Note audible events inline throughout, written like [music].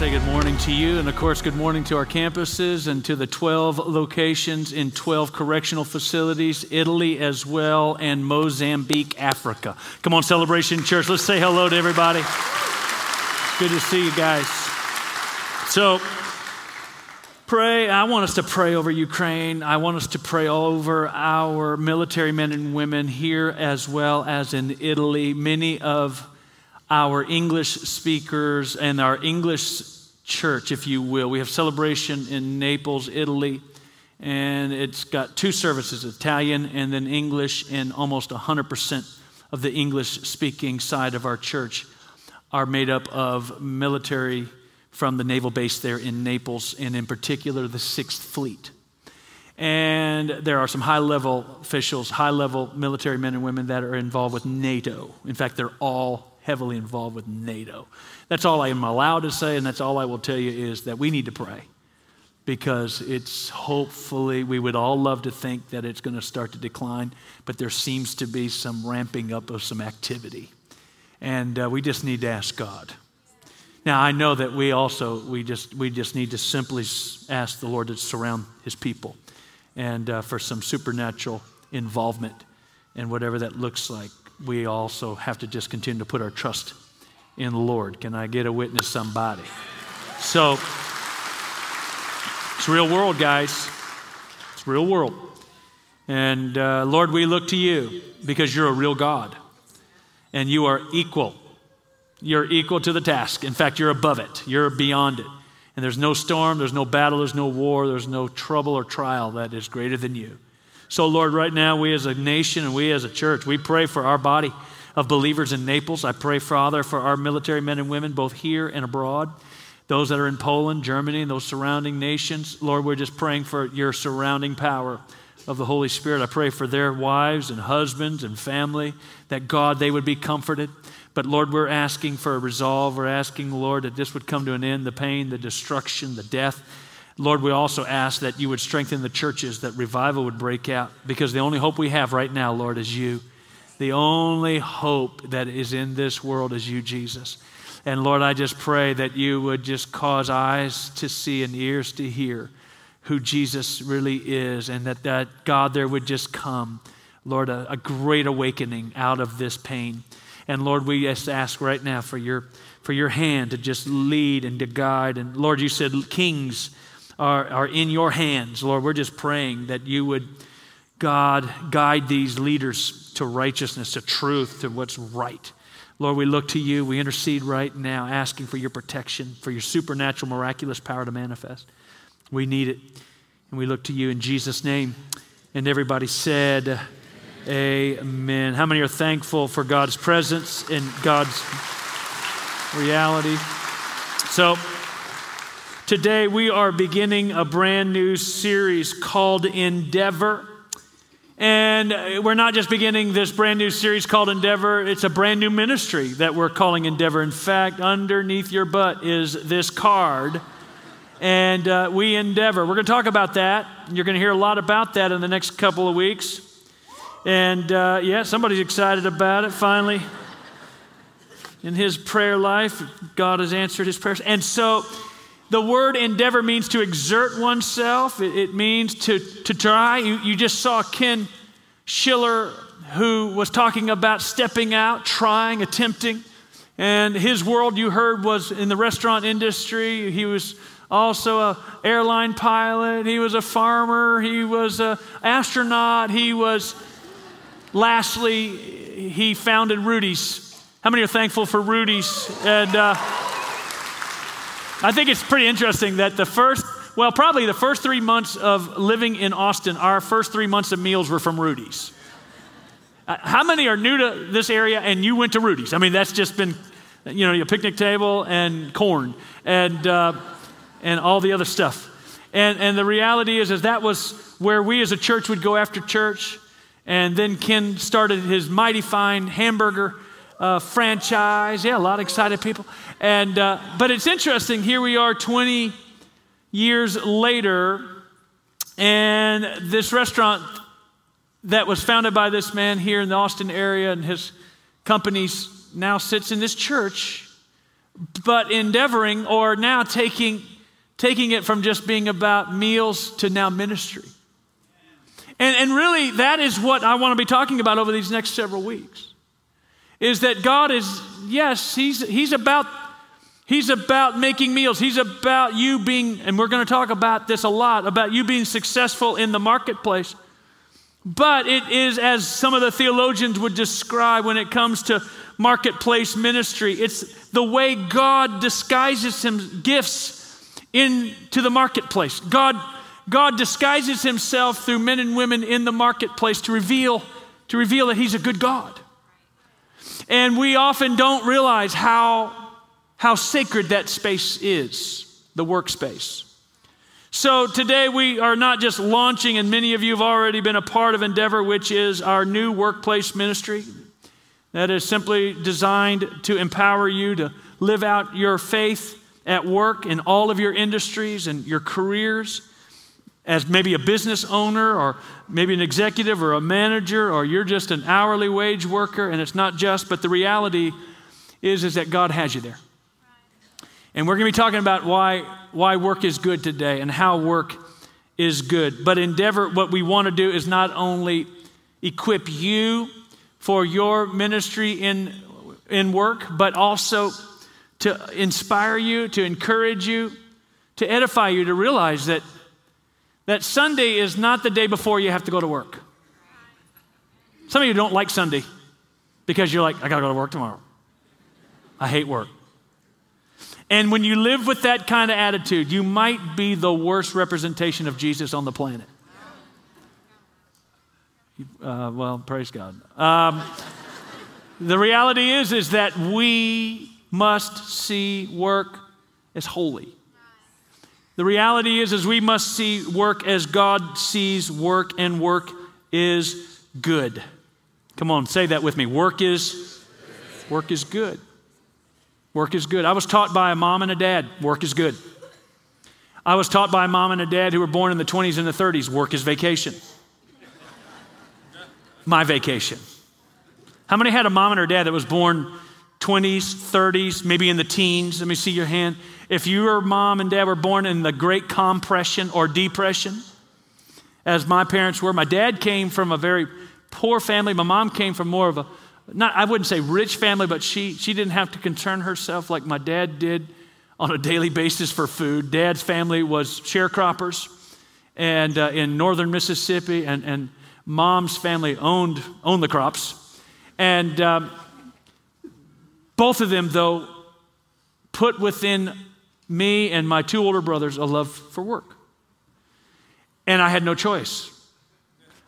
say good morning to you, and of course, good morning to our campuses and to the 12 locations in 12 correctional facilities, Italy as well, and Mozambique, Africa. Come on, Celebration Church, let's say hello to everybody. Good to see you guys. So, pray. I want us to pray over Ukraine. I want us to pray over our military men and women here as well as in Italy. Many of our English speakers and our English church, if you will. We have celebration in Naples, Italy, and it's got two services Italian and then English, and almost 100% of the English speaking side of our church are made up of military from the naval base there in Naples, and in particular the Sixth Fleet. And there are some high level officials, high level military men and women that are involved with NATO. In fact, they're all heavily involved with NATO. That's all I am allowed to say, and that's all I will tell you is that we need to pray because it's hopefully, we would all love to think that it's going to start to decline, but there seems to be some ramping up of some activity. And uh, we just need to ask God. Now, I know that we also, we just, we just need to simply ask the Lord to surround his people and uh, for some supernatural involvement and whatever that looks like we also have to just continue to put our trust in the Lord. Can I get a witness, somebody? So, it's real world, guys. It's real world. And uh, Lord, we look to you because you're a real God and you are equal. You're equal to the task. In fact, you're above it, you're beyond it. And there's no storm, there's no battle, there's no war, there's no trouble or trial that is greater than you. So, Lord, right now, we as a nation and we as a church, we pray for our body of believers in Naples. I pray, Father, for our military men and women, both here and abroad, those that are in Poland, Germany, and those surrounding nations. Lord, we're just praying for your surrounding power of the Holy Spirit. I pray for their wives and husbands and family, that God, they would be comforted. But Lord, we're asking for a resolve. We're asking, Lord, that this would come to an end the pain, the destruction, the death Lord, we also ask that you would strengthen the churches, that revival would break out, because the only hope we have right now, Lord, is you. The only hope that is in this world is you, Jesus. And Lord, I just pray that you would just cause eyes to see and ears to hear who Jesus really is, and that, that God, there would just come, Lord, a, a great awakening out of this pain. And Lord, we just ask right now for your, for your hand to just lead and to guide. And Lord, you said kings are, are in your hands. Lord, we're just praying that you would, God, guide these leaders to righteousness, to truth, to what's right. Lord, we look to you. We intercede right now, asking for your protection, for your supernatural, miraculous power to manifest. We need it. And we look to you in Jesus' name. And everybody said, Amen. How many are thankful for God's presence and God's reality? So, Today, we are beginning a brand new series called Endeavor. And we're not just beginning this brand new series called Endeavor, it's a brand new ministry that we're calling Endeavor. In fact, underneath your butt is this card. And uh, we endeavor. We're going to talk about that. You're going to hear a lot about that in the next couple of weeks. And uh, yeah, somebody's excited about it finally. In his prayer life, God has answered his prayers. And so, the word endeavor means to exert oneself, it, it means to, to try. You, you just saw Ken Schiller, who was talking about stepping out, trying, attempting. And his world, you heard, was in the restaurant industry. He was also a airline pilot. He was a farmer. He was an astronaut. He was, lastly, he founded Rudy's. How many are thankful for Rudy's? And uh, I think it's pretty interesting that the first, well, probably the first three months of living in Austin, our first three months of meals were from Rudy's. Uh, how many are new to this area and you went to Rudy's? I mean, that's just been, you know, your picnic table and corn and, uh, and all the other stuff. And, and the reality is, is that was where we as a church would go after church. And then Ken started his mighty fine hamburger uh, franchise. Yeah, a lot of excited people. And, uh, but it's interesting, here we are 20 years later, and this restaurant that was founded by this man here in the Austin area and his companies now sits in this church but endeavoring or now taking, taking it from just being about meals to now ministry. And, and really, that is what I want to be talking about over these next several weeks. Is that God is, yes, He's, he's about He's about making meals. He's about you being, and we're going to talk about this a lot, about you being successful in the marketplace. But it is, as some of the theologians would describe when it comes to marketplace ministry, it's the way God disguises him gifts into the marketplace. God, God disguises himself through men and women in the marketplace to reveal, to reveal that he's a good God. And we often don't realize how how sacred that space is, the workspace. So today we are not just launching, and many of you have already been a part of Endeavor, which is our new workplace ministry that is simply designed to empower you to live out your faith at work in all of your industries and your careers as maybe a business owner or maybe an executive or a manager or you're just an hourly wage worker and it's not just but the reality is is that God has you there. And we're going to be talking about why, why work is good today and how work is good. But Endeavor, what we want to do is not only equip you for your ministry in, in work, but also to inspire you, to encourage you, to edify you, to realize that, that Sunday is not the day before you have to go to work. Some of you don't like Sunday because you're like, I got to go to work tomorrow. I hate work. And when you live with that kind of attitude, you might be the worst representation of Jesus on the planet. Uh, well, praise God. Um, the reality is, is that we must see work as holy. The reality is, is we must see work as God sees work, and work is good. Come on, say that with me. Work is work is good. Work is good. I was taught by a mom and a dad, work is good. I was taught by a mom and a dad who were born in the 20s and the 30s, work is vacation. My vacation. How many had a mom and a dad that was born 20s, 30s, maybe in the teens? Let me see your hand. If your mom and dad were born in the Great Compression or Depression, as my parents were, my dad came from a very poor family. My mom came from more of a not I wouldn't say rich family, but she she didn't have to concern herself like my dad did on a daily basis for food. Dad's family was sharecroppers, and uh, in northern Mississippi, and and mom's family owned owned the crops, and um, both of them though put within me and my two older brothers a love for work, and I had no choice.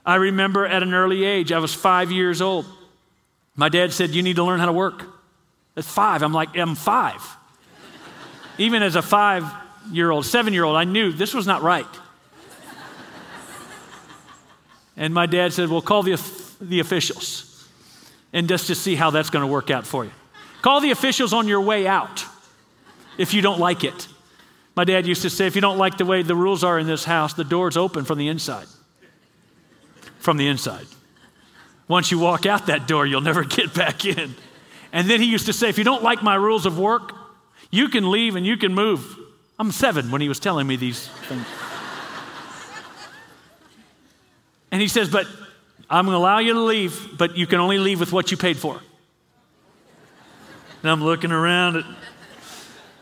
I remember at an early age, I was five years old. My dad said, You need to learn how to work. That's five. I'm like, I'm five. [laughs] Even as a five year old, seven year old, I knew this was not right. And my dad said, Well, call the, the officials and just to see how that's going to work out for you. Call the officials on your way out if you don't like it. My dad used to say, If you don't like the way the rules are in this house, the door's open from the inside. From the inside. Once you walk out that door, you'll never [laughs] get back in. And then he used to say, If you don't like my rules of work, you can leave and you can move. I'm seven when he was telling me these things. and he says, But I'm going to allow you to leave, but you can only leave with what you paid for. And I'm looking around at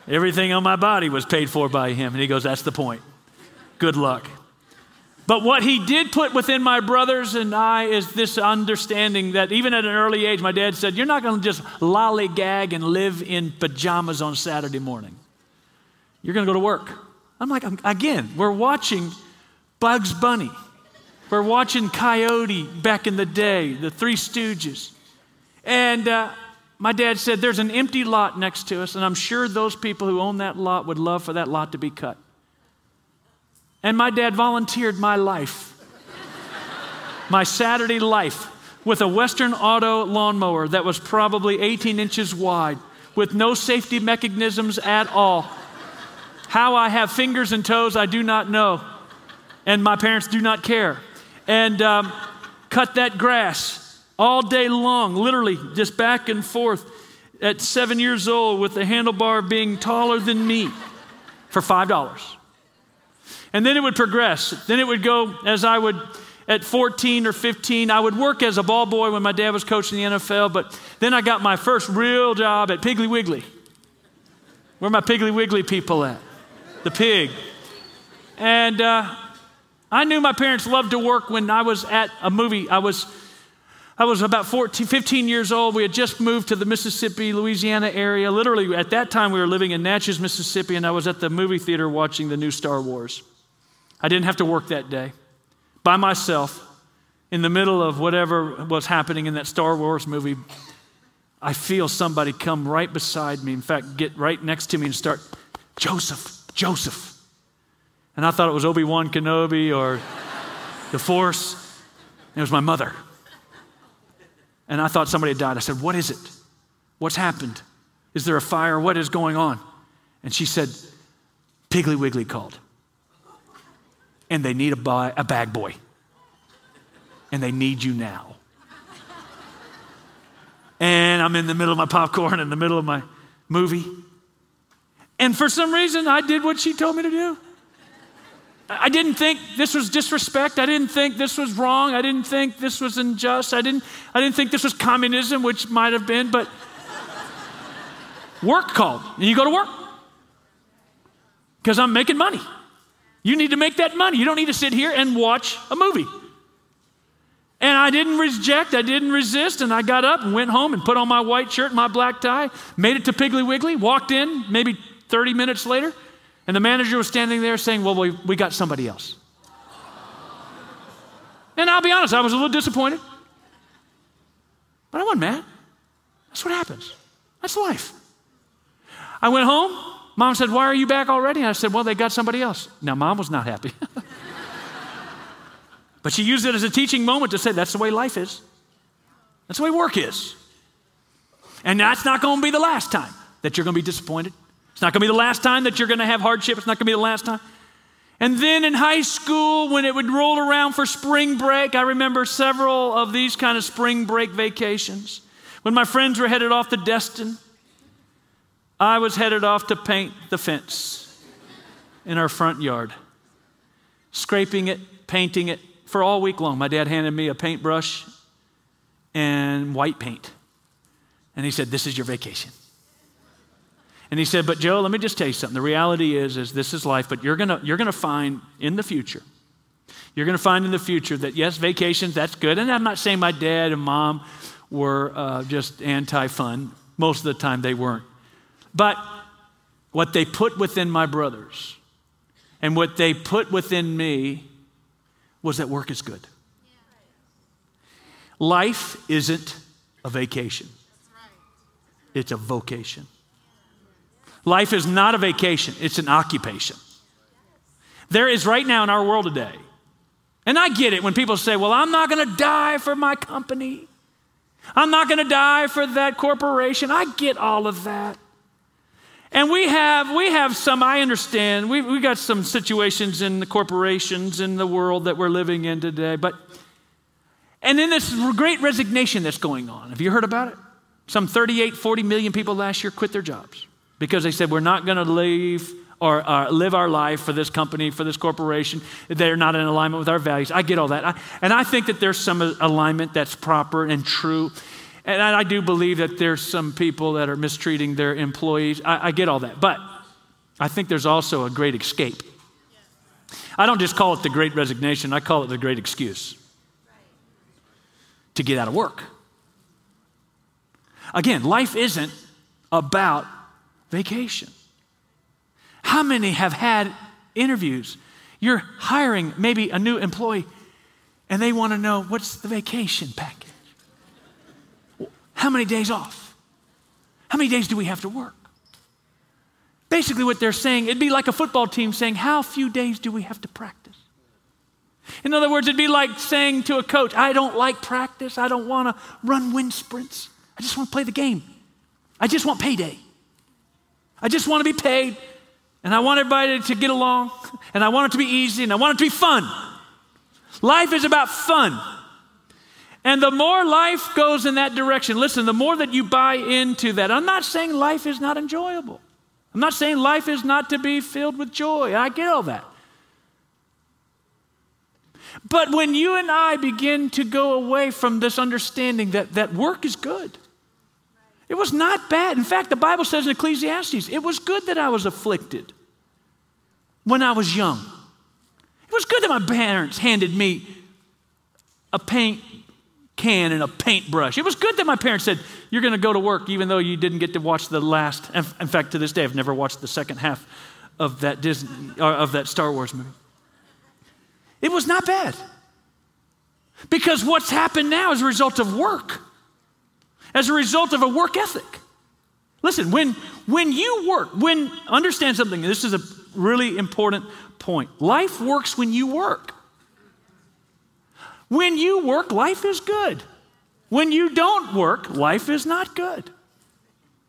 everything on my body was paid for by him. And he goes, That's the point. Good luck. But what he did put within my brothers and I is this understanding that even at an early age, my dad said, You're not going to just lollygag and live in pajamas on Saturday morning. You're going to go to work. I'm like, again, we're watching Bugs Bunny. We're watching Coyote back in the day, the Three Stooges. And uh, my dad said, There's an empty lot next to us, and I'm sure those people who own that lot would love for that lot to be cut. And my dad volunteered my life, [laughs] my Saturday life, with a Western Auto lawnmower that was probably 18 inches wide, with no safety mechanisms at all. How I have fingers and toes, I do not know. And my parents do not care. And um, cut that grass all day long, literally just back and forth. at seven years old with the handlebar being taller than me for $5. And then it would progress. Then it would go as I would, at 14 or 15, I would work as a ball boy when my dad was coaching the NFL, but then I got my first real job at Piggly Wiggly. Where my Piggly Wiggly people at? The pig. And uh, I knew my parents loved to work when I was at a movie. I was I was about 14, 15 years old. We had just moved to the Mississippi, Louisiana area. Literally, at that time, we were living in Natchez, Mississippi, and I was at the movie theater watching the new Star Wars. I didn't have to work that day by myself in the middle of whatever was happening in that Star Wars movie. I feel somebody come right beside me, in fact, get right next to me and start, Joseph, Joseph. And I thought it was Obi Wan Kenobi or the Force. It was my mother. And I thought somebody had died. I said, What is it? What's happened? Is there a fire? What is going on? And she said, Piggly Wiggly called. And they need a, buy, a bag boy. And they need you now. And I'm in the middle of my popcorn, in the middle of my movie. And for some reason, I did what she told me to do. I didn't think this was disrespect. I didn't think this was wrong. I didn't think this was unjust. I didn't, I didn't think this was communism, which might have been, but work called. And you go to work because I'm making money. You need to make that money. You don't need to sit here and watch a movie. And I didn't reject, I didn't resist, and I got up and went home and put on my white shirt and my black tie, made it to Piggly Wiggly, walked in maybe 30 minutes later, and the manager was standing there saying, Well, we, we got somebody else. And I'll be honest, I was a little disappointed. But I wasn't mad. That's what happens. That's life. I went home. Mom said, Why are you back already? And I said, Well, they got somebody else. Now, mom was not happy. [laughs] but she used it as a teaching moment to say, That's the way life is. That's the way work is. And that's not going to be the last time that you're going to be disappointed. It's not going to be the last time that you're going to have hardship. It's not going to be the last time. And then in high school, when it would roll around for spring break, I remember several of these kind of spring break vacations. When my friends were headed off to Destin, I was headed off to paint the fence in our front yard, scraping it, painting it for all week long. My dad handed me a paintbrush and white paint. And he said, This is your vacation. And he said, But Joe, let me just tell you something. The reality is, is this is life, but you're gonna, you're gonna find in the future, you're gonna find in the future that yes, vacations, that's good. And I'm not saying my dad and mom were uh, just anti-fun. Most of the time they weren't. But what they put within my brothers and what they put within me was that work is good. Life isn't a vacation. It's a vocation. Life is not a vacation, it's an occupation. There is right now in our world today, and I get it when people say, Well, I'm not going to die for my company. I'm not going to die for that corporation. I get all of that. And we have, we have some, I understand, we, we got some situations in the corporations in the world that we're living in today. But, and in this great resignation that's going on, have you heard about it? Some 38, 40 million people last year quit their jobs because they said, we're not going to leave or uh, live our life for this company, for this corporation. They're not in alignment with our values. I get all that. I, and I think that there's some alignment that's proper and true. And I, I do believe that there's some people that are mistreating their employees. I, I get all that. But I think there's also a great escape. I don't just call it the great resignation, I call it the great excuse to get out of work. Again, life isn't about vacation. How many have had interviews? You're hiring maybe a new employee and they want to know what's the vacation package? How many days off? How many days do we have to work? Basically, what they're saying, it'd be like a football team saying, How few days do we have to practice? In other words, it'd be like saying to a coach, I don't like practice. I don't want to run wind sprints. I just want to play the game. I just want payday. I just want to be paid, and I want everybody to get along, and I want it to be easy, and I want it to be fun. Life is about fun. And the more life goes in that direction, listen, the more that you buy into that. I'm not saying life is not enjoyable. I'm not saying life is not to be filled with joy. I get all that. But when you and I begin to go away from this understanding that, that work is good, it was not bad. In fact, the Bible says in Ecclesiastes, it was good that I was afflicted when I was young. It was good that my parents handed me a paint can and a paintbrush. It was good that my parents said, You're going to go to work, even though you didn't get to watch the last. In fact, to this day, I've never watched the second half of that, Disney, uh, of that Star Wars movie. It was not bad. Because what's happened now is a result of work, as a result of a work ethic. Listen, when, when you work, when, understand something, this is a really important point. Life works when you work. When you work, life is good. When you don't work, life is not good.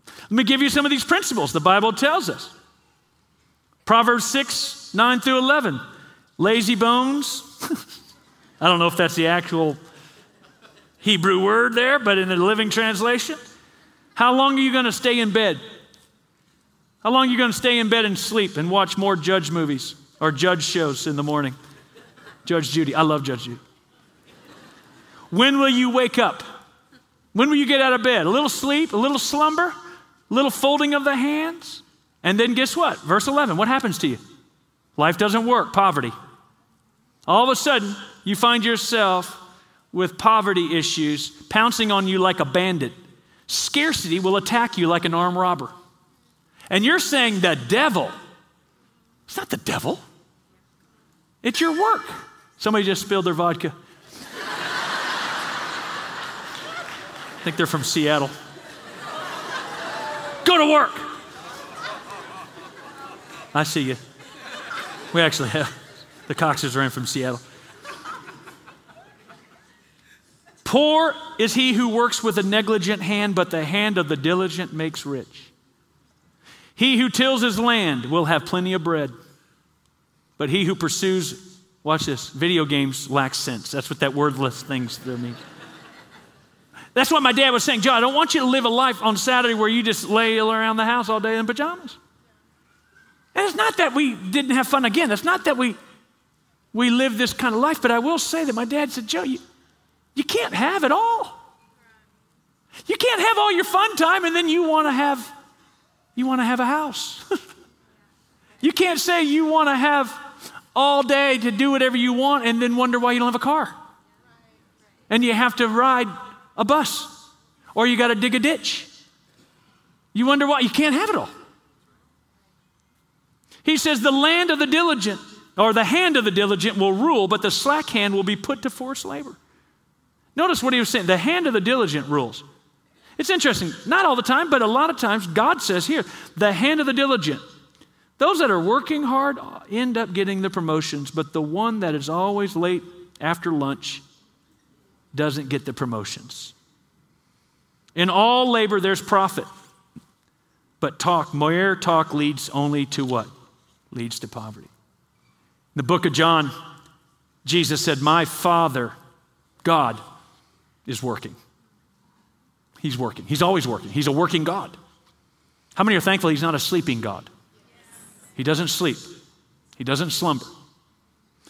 Let me give you some of these principles the Bible tells us. Proverbs 6, 9 through 11. Lazy bones. [laughs] I don't know if that's the actual Hebrew word there, but in the Living Translation. How long are you going to stay in bed? How long are you going to stay in bed and sleep and watch more judge movies or judge shows in the morning? Judge Judy. I love Judge Judy. When will you wake up? When will you get out of bed? A little sleep, a little slumber, a little folding of the hands. And then guess what? Verse 11, what happens to you? Life doesn't work, poverty. All of a sudden, you find yourself with poverty issues pouncing on you like a bandit. Scarcity will attack you like an armed robber. And you're saying the devil. It's not the devil, it's your work. Somebody just spilled their vodka. I think they're from Seattle. Go to work. I see you. We actually have the Coxes are in from Seattle. Poor is he who works with a negligent hand, but the hand of the diligent makes rich. He who tills his land will have plenty of bread, but he who pursues, watch this, video games lacks sense. That's what that wordless thing means. That's what my dad was saying. Joe, I don't want you to live a life on Saturday where you just lay around the house all day in pajamas. And it's not that we didn't have fun again. It's not that we, we live this kind of life. But I will say that my dad said, Joe, you, you can't have it all. You can't have all your fun time and then you want to have you want to have a house. [laughs] you can't say you want to have all day to do whatever you want and then wonder why you don't have a car. And you have to ride a bus or you got to dig a ditch. You wonder why you can't have it all. He says, The land of the diligent, or the hand of the diligent will rule, but the slack hand will be put to forced labor. Notice what he was saying the hand of the diligent rules. It's interesting, not all the time, but a lot of times God says here, the hand of the diligent. Those that are working hard end up getting the promotions, but the one that is always late after lunch doesn't get the promotions. In all labor, there's profit. But talk, mere talk leads only to what? Leads to poverty. In the book of John, Jesus said, My Father, God, is working. He's working. He's always working. He's a working God. How many are thankful He's not a sleeping God? He doesn't sleep, He doesn't slumber.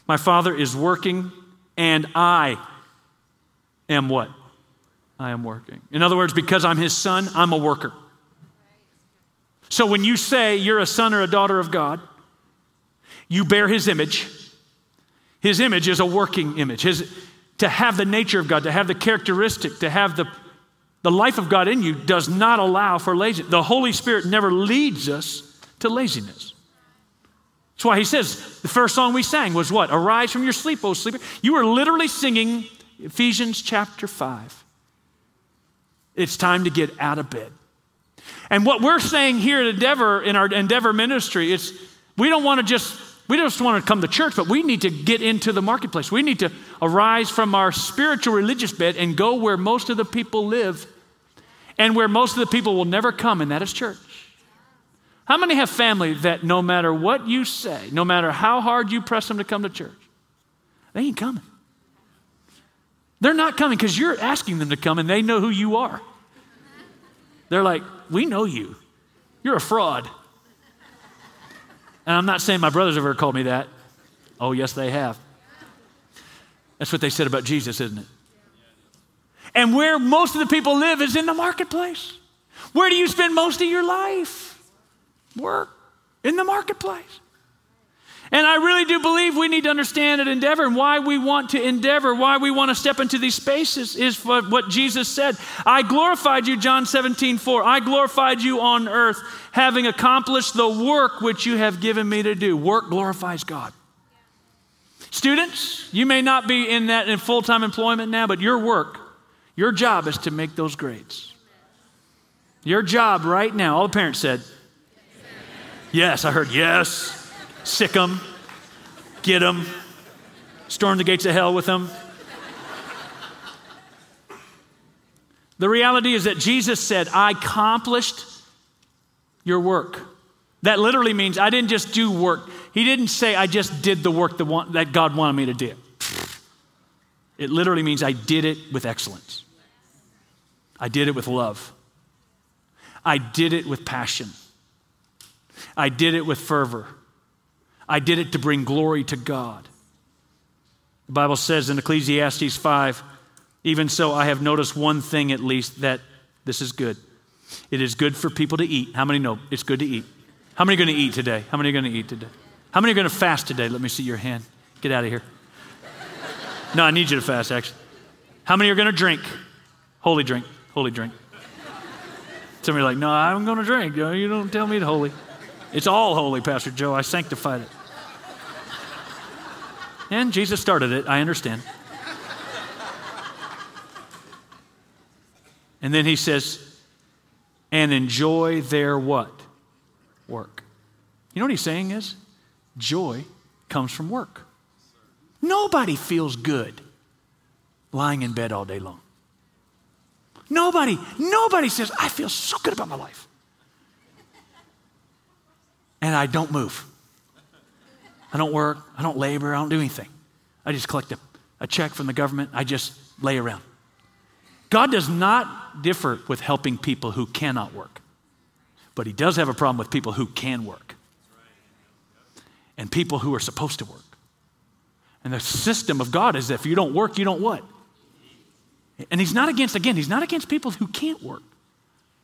My Father is working, and I am what? I am working. In other words, because I'm His son, I'm a worker. So when you say you're a son or a daughter of God, you bear His image. His image is a working image. His, to have the nature of God, to have the characteristic, to have the, the life of God in you does not allow for laziness. The Holy Spirit never leads us to laziness. That's why he says the first song we sang was what? Arise from your sleep, O sleeper. You were literally singing Ephesians chapter 5. It's time to get out of bed. And what we're saying here at Endeavor, in our Endeavor ministry, is we don't want to just we just want to come to church, but we need to get into the marketplace. We need to arise from our spiritual religious bed and go where most of the people live and where most of the people will never come, and that is church. How many have family that no matter what you say, no matter how hard you press them to come to church, they ain't coming? They're not coming because you're asking them to come and they know who you are. They're like, We know you. You're a fraud. And I'm not saying my brothers have ever called me that. Oh, yes, they have. That's what they said about Jesus, isn't it? And where most of the people live is in the marketplace. Where do you spend most of your life? Work in the marketplace. And I really do believe we need to understand at Endeavor and why we want to endeavor, why we want to step into these spaces is what Jesus said. I glorified you, John 17, 4. I glorified you on earth, having accomplished the work which you have given me to do. Work glorifies God. Students, you may not be in that in full-time employment now, but your work, your job is to make those grades. Your job right now, all the parents said, Yes, I heard yes. Sic them, get them, storm the gates of hell with them. The reality is that Jesus said, I accomplished your work. That literally means I didn't just do work. He didn't say, I just did the work that God wanted me to do. It literally means I did it with excellence. I did it with love. I did it with passion. I did it with fervor. I did it to bring glory to God. The Bible says in Ecclesiastes 5 even so, I have noticed one thing at least that this is good. It is good for people to eat. How many know it's good to eat? How many are going to eat today? How many are going to eat today? How many are going to fast today? Let me see your hand. Get out of here. No, I need you to fast, actually. How many are going to drink? Holy drink. Holy drink. Somebody like, no, I'm going to drink. You don't tell me to holy. It's all holy, Pastor Joe. I sanctified it. And Jesus started it. I understand. And then he says, and enjoy their what? Work. You know what he's saying is? Joy comes from work. Nobody feels good lying in bed all day long. Nobody, nobody says, I feel so good about my life. And I don't move. I don't work. I don't labor. I don't do anything. I just collect a, a check from the government. I just lay around. God does not differ with helping people who cannot work, but He does have a problem with people who can work and people who are supposed to work. And the system of God is that if you don't work, you don't what? And he's not against, again, he's not against people who can't work.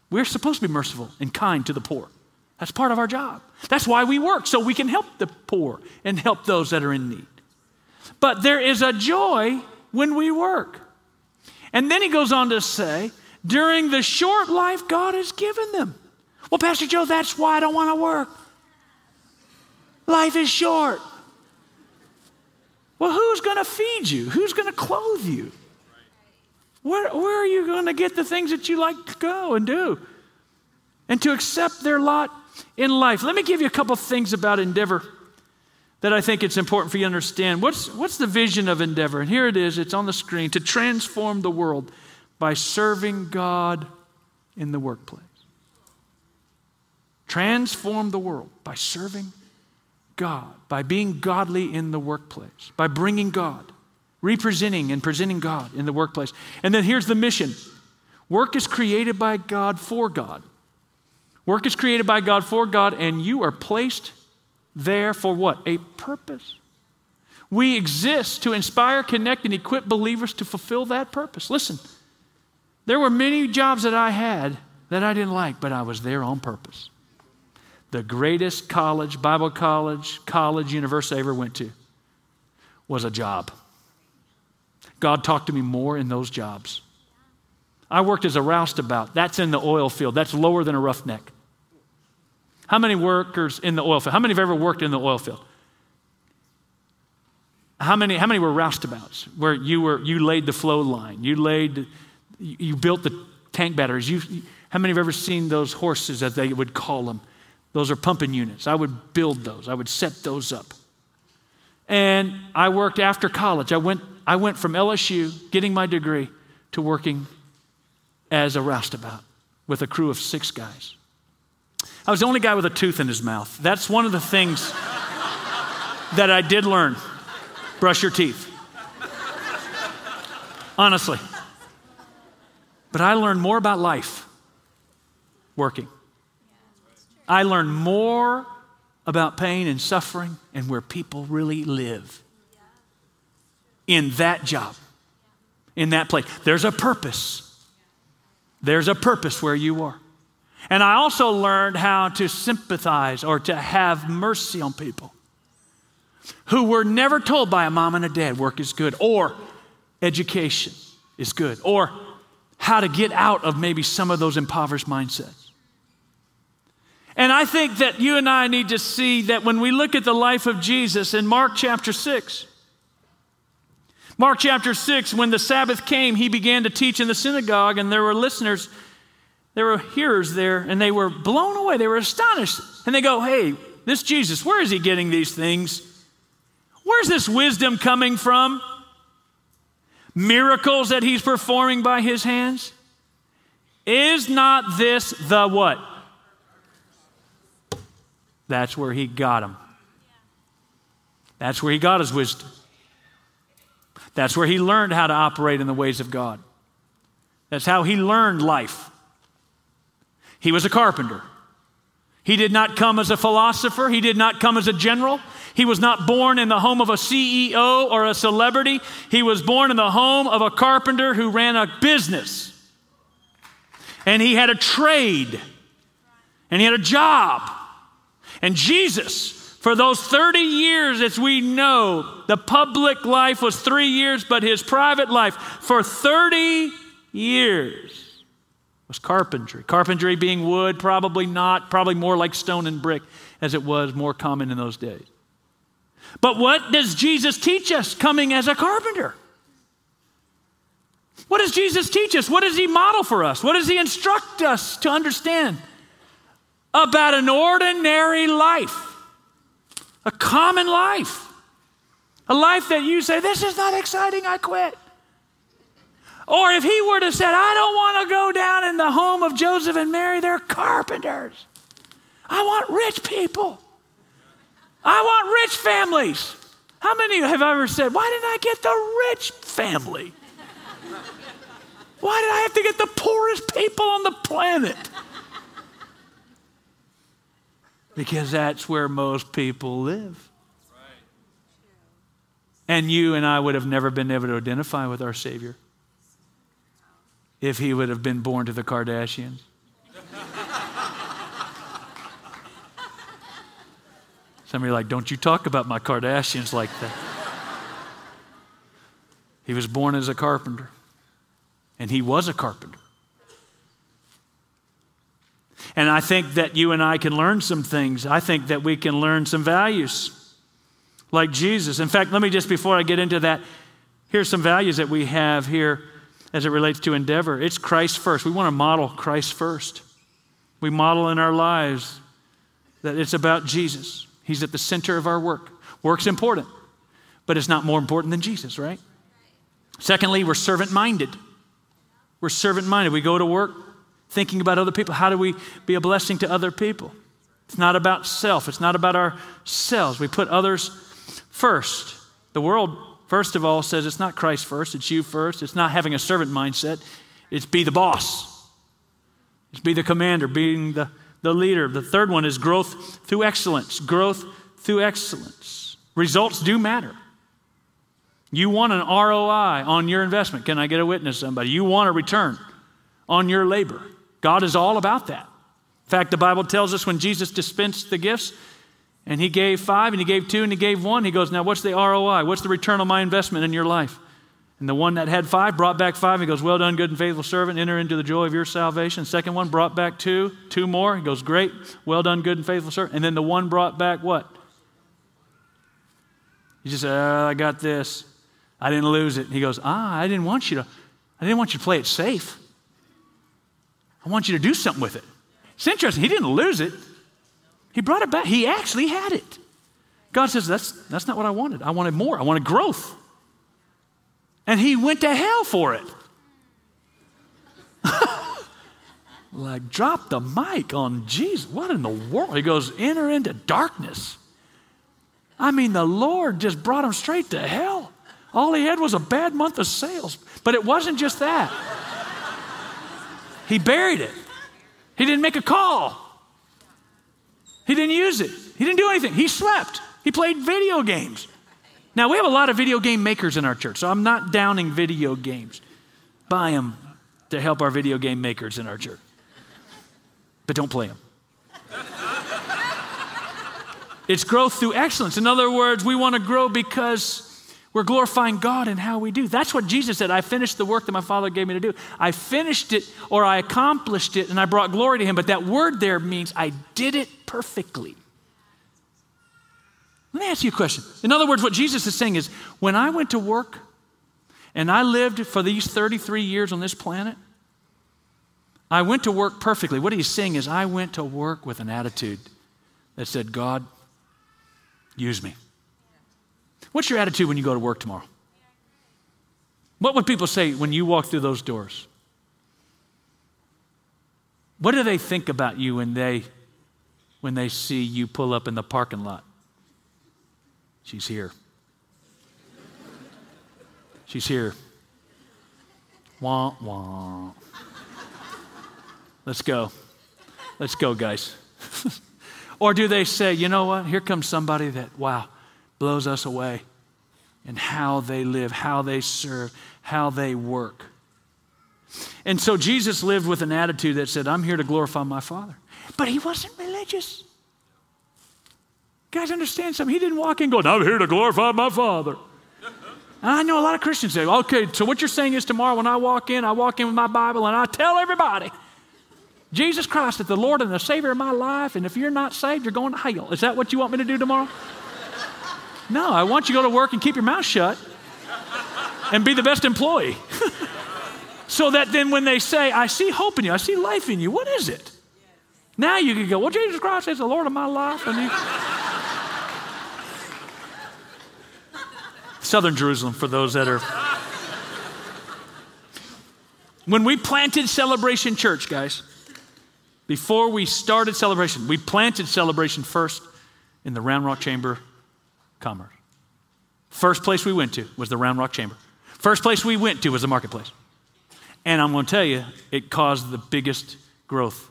We're supposed to be merciful and kind to the poor. That's part of our job. That's why we work, so we can help the poor and help those that are in need. But there is a joy when we work. And then he goes on to say, during the short life God has given them. Well, Pastor Joe, that's why I don't want to work. Life is short. Well, who's going to feed you? Who's going to clothe you? Where, where are you going to get the things that you like to go and do? And to accept their lot in life. Let me give you a couple things about Endeavor that I think it's important for you to understand. What's, what's the vision of Endeavor? And here it is, it's on the screen to transform the world by serving God in the workplace. Transform the world by serving God, by being godly in the workplace, by bringing God representing and presenting God in the workplace. And then here's the mission work is created by God for God. Work is created by God for God, and you are placed there for what? A purpose. We exist to inspire, connect, and equip believers to fulfill that purpose. Listen, there were many jobs that I had that I didn't like, but I was there on purpose. The greatest college, Bible college, college, university I ever went to was a job. God talked to me more in those jobs. I worked as a roustabout. That's in the oil field. That's lower than a roughneck. How many workers in the oil field? How many have ever worked in the oil field? How many, how many were roustabouts where you, were, you laid the flow line? You, laid, you built the tank batteries. You, how many have ever seen those horses, as they would call them? Those are pumping units. I would build those, I would set those up. And I worked after college. I went I went from LSU, getting my degree, to working as a roustabout with a crew of six guys. I was the only guy with a tooth in his mouth. That's one of the things that I did learn brush your teeth. honestly. But I learned more about life working. I learned more about pain and suffering and where people really live in that job, in that place. There's a purpose. There's a purpose where you are. And I also learned how to sympathize or to have mercy on people who were never told by a mom and a dad work is good or education is good or how to get out of maybe some of those impoverished mindsets. And I think that you and I need to see that when we look at the life of Jesus in Mark chapter 6, Mark chapter 6, when the Sabbath came, he began to teach in the synagogue, and there were listeners, there were hearers there, and they were blown away. They were astonished. And they go, Hey, this Jesus, where is he getting these things? Where's this wisdom coming from? Miracles that he's performing by his hands? Is not this the what? That's where he got them. That's where he got his wisdom. That's where he learned how to operate in the ways of God. That's how he learned life. He was a carpenter. He did not come as a philosopher. He did not come as a general. He was not born in the home of a CEO or a celebrity. He was born in the home of a carpenter who ran a business. And he had a trade. And he had a job. And Jesus for those 30 years, as we know, the public life was three years, but his private life for 30 years was carpentry. Carpentry being wood, probably not, probably more like stone and brick as it was more common in those days. But what does Jesus teach us coming as a carpenter? What does Jesus teach us? What does he model for us? What does he instruct us to understand about an ordinary life? a common life. A life that you say, This is not exciting, I quit. Or if he were to say, I don't want to go down in the home of Joseph and Mary, they're carpenters. I want rich people. I want rich families. How many of you have ever said, Why didn't I get the rich family? Why did I have to get the poorest people on the planet? because that's where most people live. And you and I would have never been able to identify with our Savior if he would have been born to the Kardashians. Some of you are like, don't you talk about my Kardashians like that. he was born as a carpenter, and he was a carpenter. And I think that you and I can learn some things. I think that we can learn some values like Jesus. In fact, let me just, before I get into that, here's some values that we have here as it relates to endeavor. It's Christ first. We want to model Christ first. We model in our lives that it's about Jesus. He's at the center of our work. Work's important, but it's not more important than Jesus, right? Secondly, we're servant minded. We're servant minded. We go to work thinking about other people. How do we be a blessing to other people? It's not about self, it's not about ourselves. We put others first. The world, first of all, says it's not Christ first, it's you first. It's not having a servant mindset, it's be the boss, it's be the commander, being the, the leader. The third one is growth through excellence. Growth through excellence. Results do matter. You want an ROI on your investment. Can I get a witness, somebody? You want a return on your labor. God is all about that. In fact, the Bible tells us when Jesus dispensed the gifts and he gave five and he gave two and he gave one, he goes, Now, what's the ROI? What's the return on my investment in your life? And the one that had five brought back five. He goes, Well done, good and faithful servant. Enter into the joy of your salvation. Second one brought back two, two more. He goes, Great, well done, good and faithful servant. And then the one brought back what? He just said, oh, I got this. I didn't lose it. He goes, Ah, I didn't want you to, I didn't want you to play it safe. I want you to do something with it. It's interesting. He didn't lose it, he brought it back. He actually had it. God says, That's, that's not what I wanted. I wanted more. I wanted growth. And he went to hell for it. [laughs] like, drop the mic on Jesus. What in the world? He goes, Enter into darkness. I mean, the Lord just brought him straight to hell. All he had was a bad month of sales. But it wasn't just that. He buried it. He didn't make a call. He didn't use it. He didn't do anything. He slept. He played video games. Now, we have a lot of video game makers in our church, so I'm not downing video games. Buy them to help our video game makers in our church. But don't play them. it's growth through excellence. In other words, we want to grow because we're glorifying God in how we do. That's what Jesus said. I finished the work that my Father gave me to do. I finished it or I accomplished it and I brought glory to Him. But that word there means I did it perfectly. Let me ask you a question. In other words, what Jesus is saying is when I went to work and I lived for these 33 years on this planet, I went to work perfectly. What he's saying is I went to work with an attitude that said, God, use me. What's your attitude when you go to work tomorrow? What would people say when you walk through those doors? What do they think about you when they when they see you pull up in the parking lot? She's here. She's here. Wah, wah. Let's go. Let's go, guys. [laughs] or do they say, you know what? Here comes somebody that, wow, blows us away in how they live, how they serve, how they work. And so Jesus lived with an attitude that said, I'm here to glorify my Father. But he wasn't religious guys understand something? He didn't walk in going, I'm here to glorify my Father. I know a lot of Christians say, okay, so what you're saying is tomorrow when I walk in, I walk in with my Bible and I tell everybody, Jesus Christ is the Lord and the Savior of my life, and if you're not saved, you're going to hell. Is that what you want me to do tomorrow? No, I want you to go to work and keep your mouth shut and be the best employee. [laughs] so that then when they say, I see hope in you, I see life in you, what is it? Now you can go, well, Jesus Christ is the Lord of my life. And. Southern Jerusalem, for those that are. When we planted Celebration Church, guys, before we started Celebration, we planted Celebration first in the Round Rock Chamber Commerce. First place we went to was the Round Rock Chamber. First place we went to was the marketplace. And I'm going to tell you, it caused the biggest growth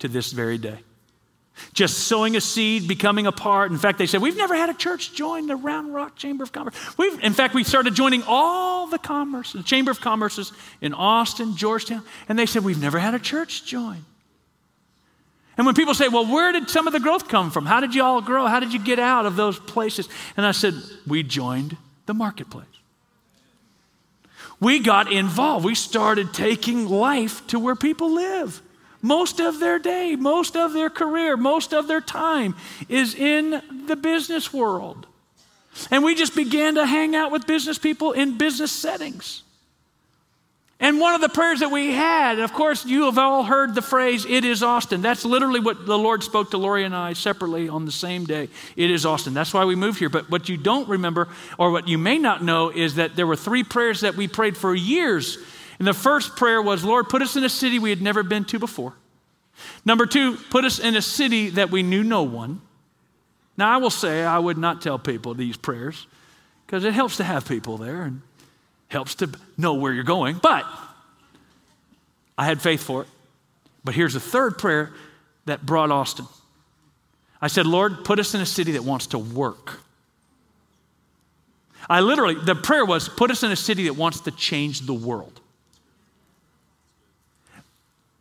to this very day. Just sowing a seed, becoming a part. In fact, they said, We've never had a church join the Round Rock Chamber of Commerce. We've, in fact, we started joining all the commerce, the Chamber of Commerces in Austin, Georgetown, and they said, We've never had a church join. And when people say, Well, where did some of the growth come from? How did you all grow? How did you get out of those places? And I said, We joined the marketplace. We got involved. We started taking life to where people live. Most of their day, most of their career, most of their time is in the business world. And we just began to hang out with business people in business settings. And one of the prayers that we had, and of course, you have all heard the phrase, it is Austin. That's literally what the Lord spoke to Lori and I separately on the same day. It is Austin. That's why we moved here. But what you don't remember, or what you may not know, is that there were three prayers that we prayed for years and the first prayer was, Lord, put us in a city we had never been to before. Number two, put us in a city that we knew no one. Now, I will say I would not tell people these prayers because it helps to have people there and helps to know where you're going. But I had faith for it. But here's a third prayer that brought Austin. I said, Lord, put us in a city that wants to work. I literally, the prayer was, put us in a city that wants to change the world.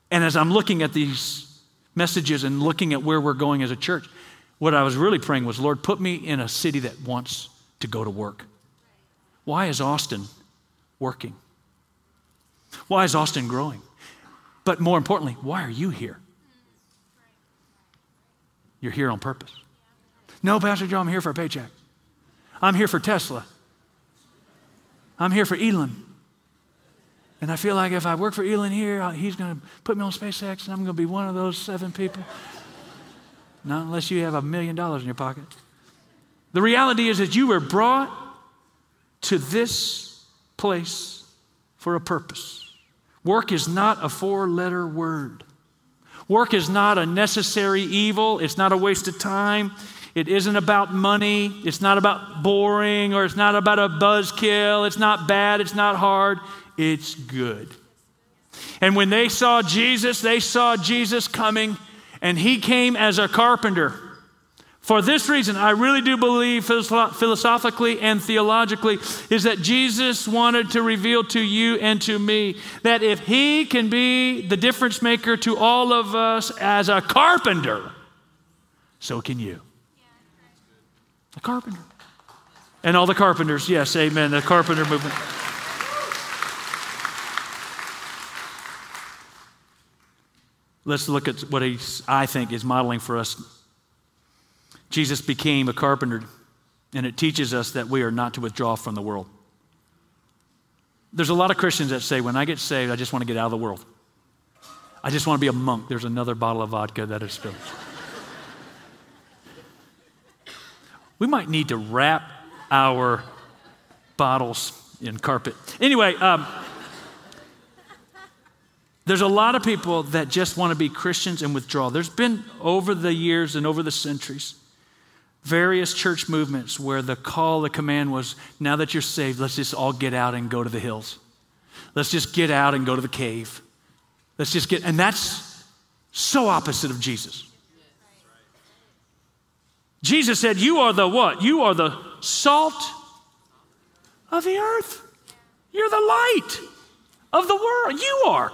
And as I'm looking at these messages and looking at where we're going as a church, what I was really praying was, Lord, put me in a city that wants to go to work. Why is Austin working? Why is Austin growing? But more importantly, why are you here? You're here on purpose. No, Pastor Joe, I'm here for a paycheck. I'm here for Tesla. I'm here for Elon. And I feel like if I work for Elon here, he's going to put me on SpaceX and I'm going to be one of those seven people. Not unless you have a million dollars in your pocket. The reality is that you were brought to this place for a purpose. Work is not a four letter word. Work is not a necessary evil. It's not a waste of time. It isn't about money. It's not about boring or it's not about a buzzkill. It's not bad. It's not hard. It's good. And when they saw Jesus, they saw Jesus coming, and he came as a carpenter. For this reason, I really do believe philosophically and theologically is that Jesus wanted to reveal to you and to me that if he can be the difference maker to all of us as a carpenter, so can you. A carpenter. And all the carpenters, yes, amen, the carpenter movement. Let's look at what he's, I think is modeling for us. Jesus became a carpenter, and it teaches us that we are not to withdraw from the world. There's a lot of Christians that say, when I get saved, I just want to get out of the world. I just want to be a monk. There's another bottle of vodka that is spilled. we might need to wrap our bottles in carpet. Anyway, um, there's a lot of people that just want to be Christians and withdraw. There's been over the years and over the centuries various church movements where the call, the command was now that you're saved, let's just all get out and go to the hills. Let's just get out and go to the cave. Let's just get, and that's so opposite of Jesus. Jesus said, You are the what? You are the salt of the earth. You're the light of the world. You are.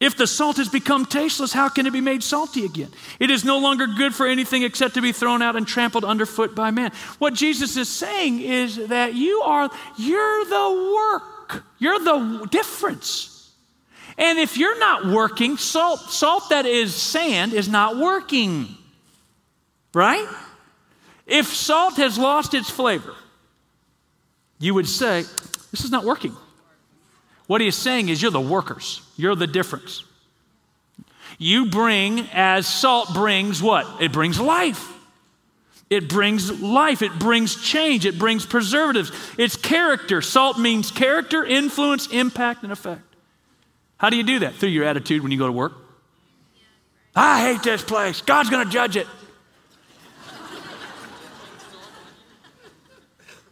If the salt has become tasteless, how can it be made salty again? It is no longer good for anything except to be thrown out and trampled underfoot by man. What Jesus is saying is that you are, you're the work, you're the difference. And if you're not working, salt, salt that is sand is not working. Right? If salt has lost its flavor, you would say, This is not working. What he is saying is, You're the workers, you're the difference. You bring, as salt brings what? It brings life. It brings life. It brings change. It brings preservatives. It's character. Salt means character, influence, impact, and effect. How do you do that? Through your attitude when you go to work. I hate this place. God's going to judge it.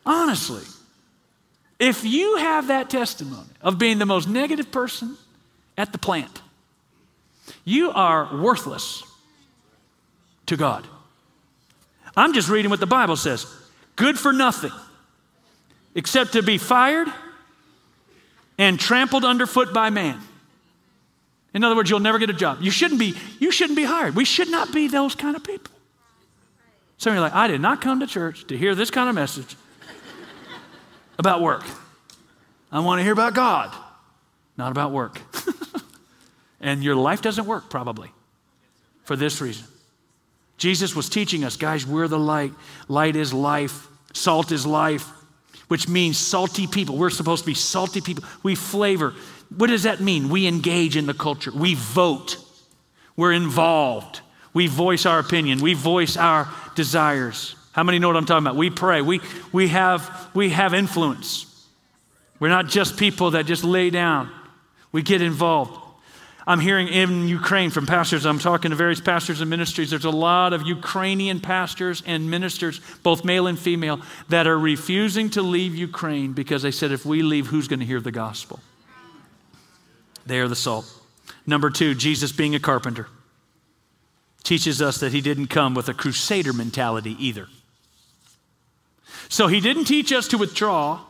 Honestly, if you have that testimony of being the most negative person at the plant, you are worthless to God. I'm just reading what the Bible says good for nothing except to be fired and trampled underfoot by man. In other words, you'll never get a job. You shouldn't be, you shouldn't be hired. We should not be those kind of people. Some of you are like, I did not come to church to hear this kind of message about work. I want to hear about God, not about work. [laughs] and your life doesn't work, probably, for this reason. Jesus was teaching us, guys, we're the light. Light is life, salt is life, which means salty people. We're supposed to be salty people. We flavor. What does that mean? We engage in the culture, we vote, we're involved, we voice our opinion, we voice our desires. How many know what I'm talking about? We pray. We, we, have, we have influence. We're not just people that just lay down, we get involved. I'm hearing in Ukraine from pastors, I'm talking to various pastors and ministries. There's a lot of Ukrainian pastors and ministers, both male and female, that are refusing to leave Ukraine because they said, if we leave, who's going to hear the gospel? They are the salt. Number two, Jesus being a carpenter teaches us that he didn't come with a crusader mentality either. So he didn't teach us to withdraw,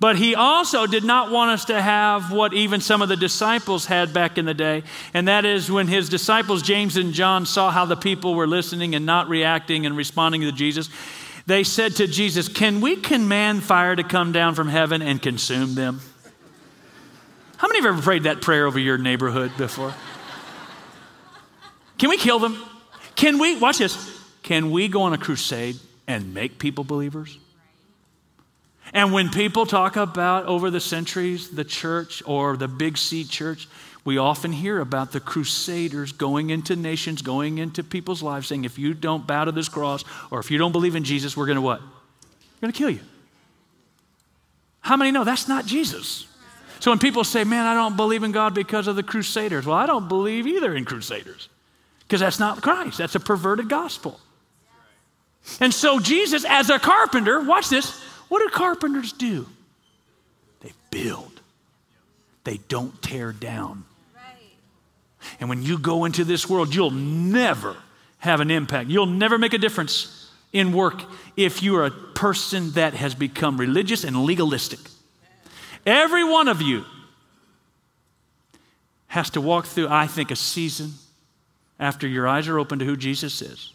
but he also did not want us to have what even some of the disciples had back in the day. And that is when his disciples, James and John, saw how the people were listening and not reacting and responding to Jesus. They said to Jesus, Can we command fire to come down from heaven and consume them? How many have ever prayed that prayer over your neighborhood before? Can we kill them? Can we, watch this, can we go on a crusade and make people believers. And when people talk about over the centuries the church or the big C church, we often hear about the crusaders going into nations, going into people's lives, saying, if you don't bow to this cross or if you don't believe in Jesus, we're going to what? We're going to kill you. How many know that's not Jesus? So when people say, man, I don't believe in God because of the crusaders, well, I don't believe either in crusaders because that's not Christ. That's a perverted gospel. And so, Jesus, as a carpenter, watch this, what do carpenters do? They build, they don't tear down. And when you go into this world, you'll never have an impact. You'll never make a difference in work if you are a person that has become religious and legalistic. Every one of you has to walk through, I think, a season after your eyes are open to who Jesus is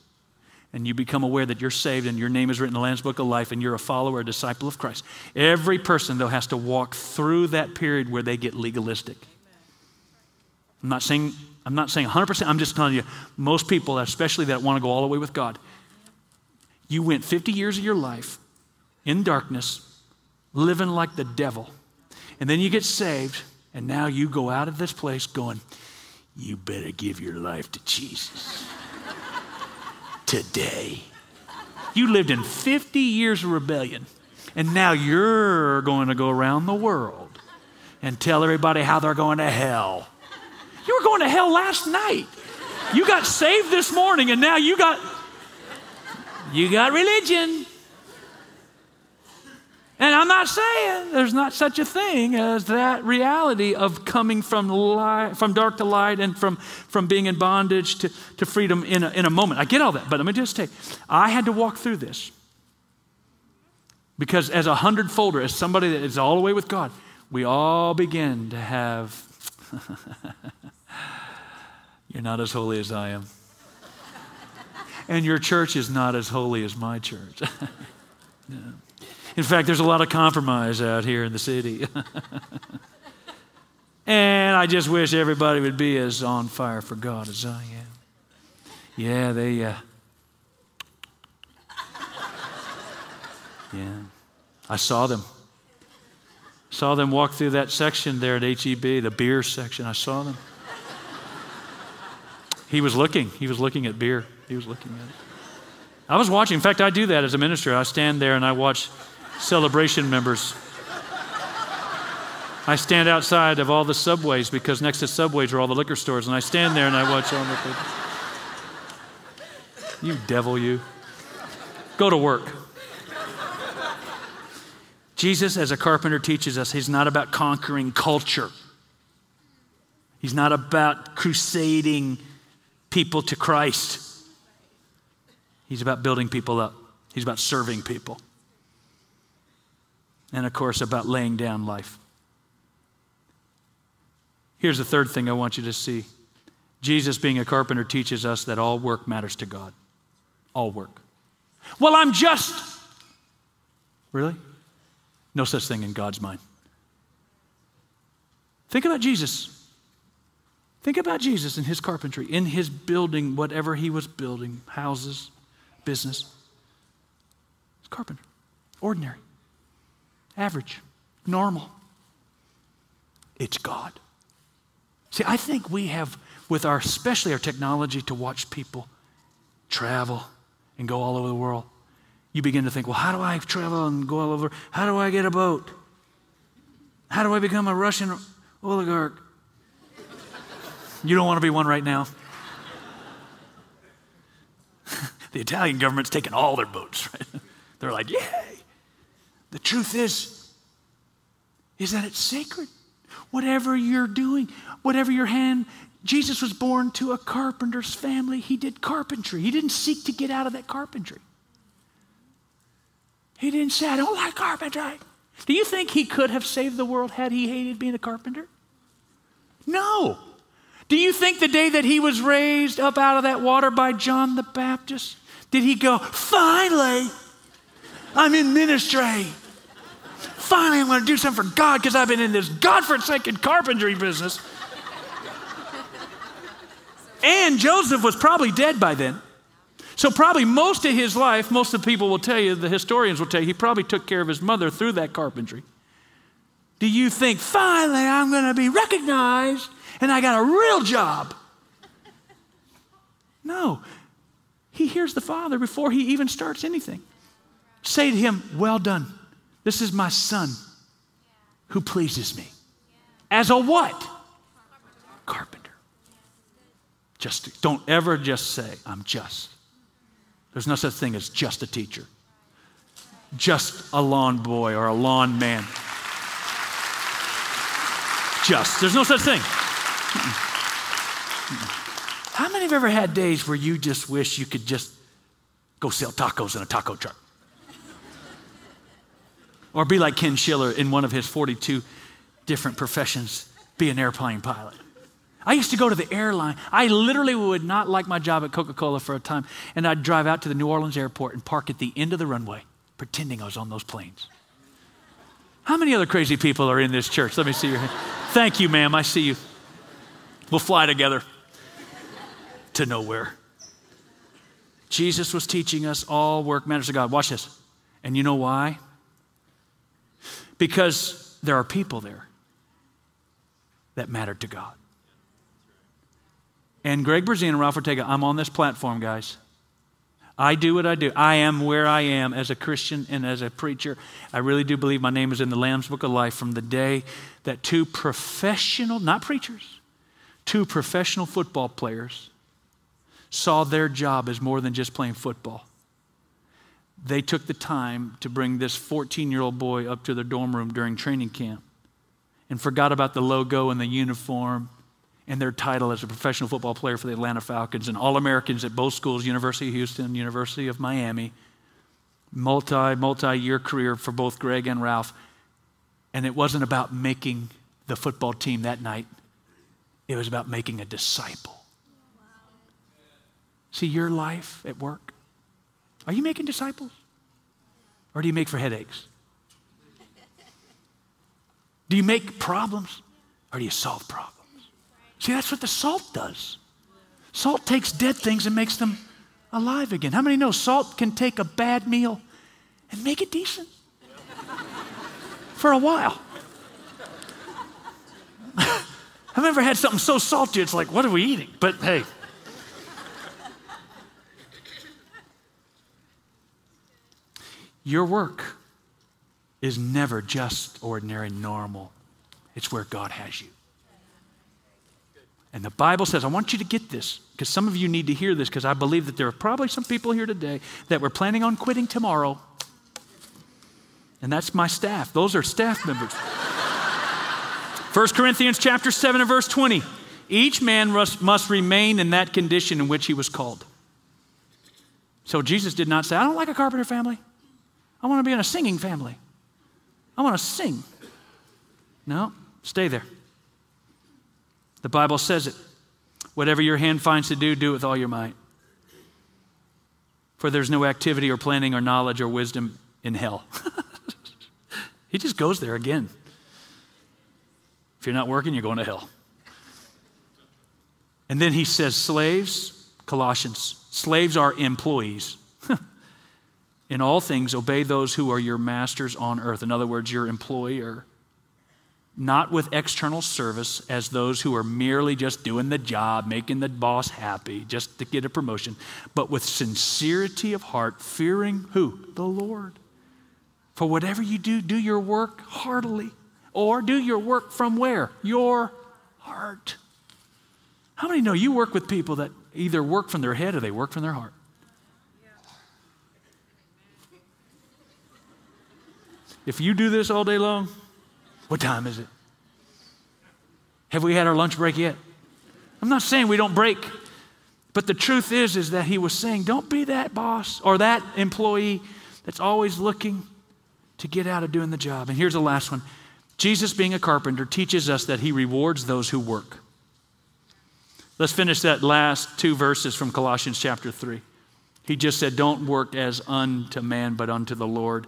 and you become aware that you're saved and your name is written in the Lamb's Book of Life and you're a follower, a disciple of Christ. Every person, though, has to walk through that period where they get legalistic. I'm not saying, I'm not saying 100%, I'm just telling you, most people, especially that want to go all the way with God, you went 50 years of your life in darkness, living like the devil. And then you get saved, and now you go out of this place going, You better give your life to Jesus today. You lived in 50 years of rebellion, and now you're going to go around the world and tell everybody how they're going to hell. You were going to hell last night. You got saved this morning, and now you got you got religion. And I'm not saying there's not such a thing as that reality of coming from, light, from dark to light and from, from being in bondage to, to freedom in a, in a moment. I get all that, but let me just say, I had to walk through this. Because as a hundredfolder, as somebody that is all the way with God, we all begin to have, [laughs] you're not as holy as I am. and your church is not as holy as my church. [laughs] In fact, there's a lot of compromise out here in the city. [laughs] and I just wish everybody would be as on fire for God as I am. Yeah, they. Uh, yeah, I saw them. Saw them walk through that section there at HEB, the beer section. I saw them. He was looking. He was looking at beer. He was looking at it. I was watching. In fact, I do that as a minister. I stand there and I watch celebration members. I stand outside of all the subways because next to subways are all the liquor stores, and I stand there and I watch all the people. You devil, you. Go to work. Jesus, as a carpenter, teaches us he's not about conquering culture. He's not about crusading people to Christ. He's about building people up, he's about serving people and of course, about laying down life. Here's the third thing I want you to see Jesus, being a carpenter, teaches us that all work matters to God. All work. Well, I'm just. Really? No such thing in God's mind. Think about Jesus. Think about Jesus and his carpentry, in his building, whatever he was building houses, business. He's carpenter, ordinary average, normal. It's God. See, I think we have, with our, especially our technology, to watch people travel and go all over the world. You begin to think, well, how do I travel and go all over? How do I get a boat? How do I become a Russian oligarch? You don't want to be one right now. [laughs] the Italian government's taking all their boats, right? [laughs] They're like, yay. The truth is, is that it's sacred. Whatever you're doing, whatever your hand, Jesus was born to a carpenter's family. He did carpentry. He didn't seek to get out of that carpentry. He didn't say, I don't like carpentry. Do you think he could have saved the world had he hated being a carpenter? No. Do you think the day that he was raised up out of that water by John the Baptist, did he go, finally, I'm in ministry. Finally, I'm going to do something for God because I've been in this God-forsaken carpentry business. and Joseph was probably dead by then. So, probably most of his life, most of the people will tell you, the historians will tell you, he probably took care of his mother through that carpentry. Do you think, finally, I'm going to be recognized and I got a real job? No. He hears the Father before he even starts anything say to him, Well done. This is my son who pleases me. As a what? Carpenter. Just don't ever just say, I'm just. There's no such thing as just a teacher, just a lawn boy or a lawn man. Just. There's no such thing. How many have ever had days where you just wish you could just go sell tacos in a taco truck? Or be like Ken Schiller in one of his 42 different professions, be an airplane pilot. I used to go to the airline. I literally would not like my job at Coca Cola for a time. And I'd drive out to the New Orleans airport and park at the end of the runway, pretending I was on those planes. How many other crazy people are in this church? Let me see your hand. Thank you, ma'am. I see you. We'll fly together to nowhere. Jesus was teaching us all work matters to God. Watch this. And you know why? Because there are people there that matter to God. And Greg Brazin and Ralph Ortega, I'm on this platform, guys. I do what I do. I am where I am as a Christian and as a preacher. I really do believe my name is in the Lamb's Book of Life from the day that two professional, not preachers, two professional football players saw their job as more than just playing football. They took the time to bring this 14 year old boy up to their dorm room during training camp and forgot about the logo and the uniform and their title as a professional football player for the Atlanta Falcons and All Americans at both schools, University of Houston, University of Miami. Multi, multi year career for both Greg and Ralph. And it wasn't about making the football team that night, it was about making a disciple. See, your life at work, are you making disciples? Or do you make for headaches? Do you make problems or do you solve problems? See, that's what the salt does. Salt takes dead things and makes them alive again. How many know salt can take a bad meal and make it decent? For a while. [laughs] I've never had something so salty, it's like, what are we eating? But hey. Your work is never just ordinary, normal. It's where God has you. And the Bible says, I want you to get this because some of you need to hear this because I believe that there are probably some people here today that were planning on quitting tomorrow. And that's my staff. Those are staff members. [laughs] 1 Corinthians chapter 7 and verse 20. Each man must, must remain in that condition in which he was called. So Jesus did not say, I don't like a carpenter family. I want to be in a singing family. I want to sing. No, stay there. The Bible says it. Whatever your hand finds to do, do it with all your might. For there's no activity or planning or knowledge or wisdom in hell. [laughs] he just goes there again. If you're not working, you're going to hell. And then he says, Slaves, Colossians, slaves are employees. [laughs] in all things, obey those who are your masters on earth. In other words, your employer not with external service as those who are merely just doing the job, making the boss happy, just to get a promotion, but with sincerity of heart, fearing who? The Lord. For whatever you do, do your work heartily. Or do your work from where? Your heart. How many know you work with people that either work from their head or they work from their heart? If you do this all day long, what time is it? Have we had our lunch break yet? I'm not saying we don't break, but the truth is is that he was saying don't be that boss or that employee that's always looking to get out of doing the job. And here's the last one. Jesus being a carpenter teaches us that he rewards those who work. Let's finish that last two verses from Colossians chapter 3. He just said, Don't work as unto man, but unto the Lord.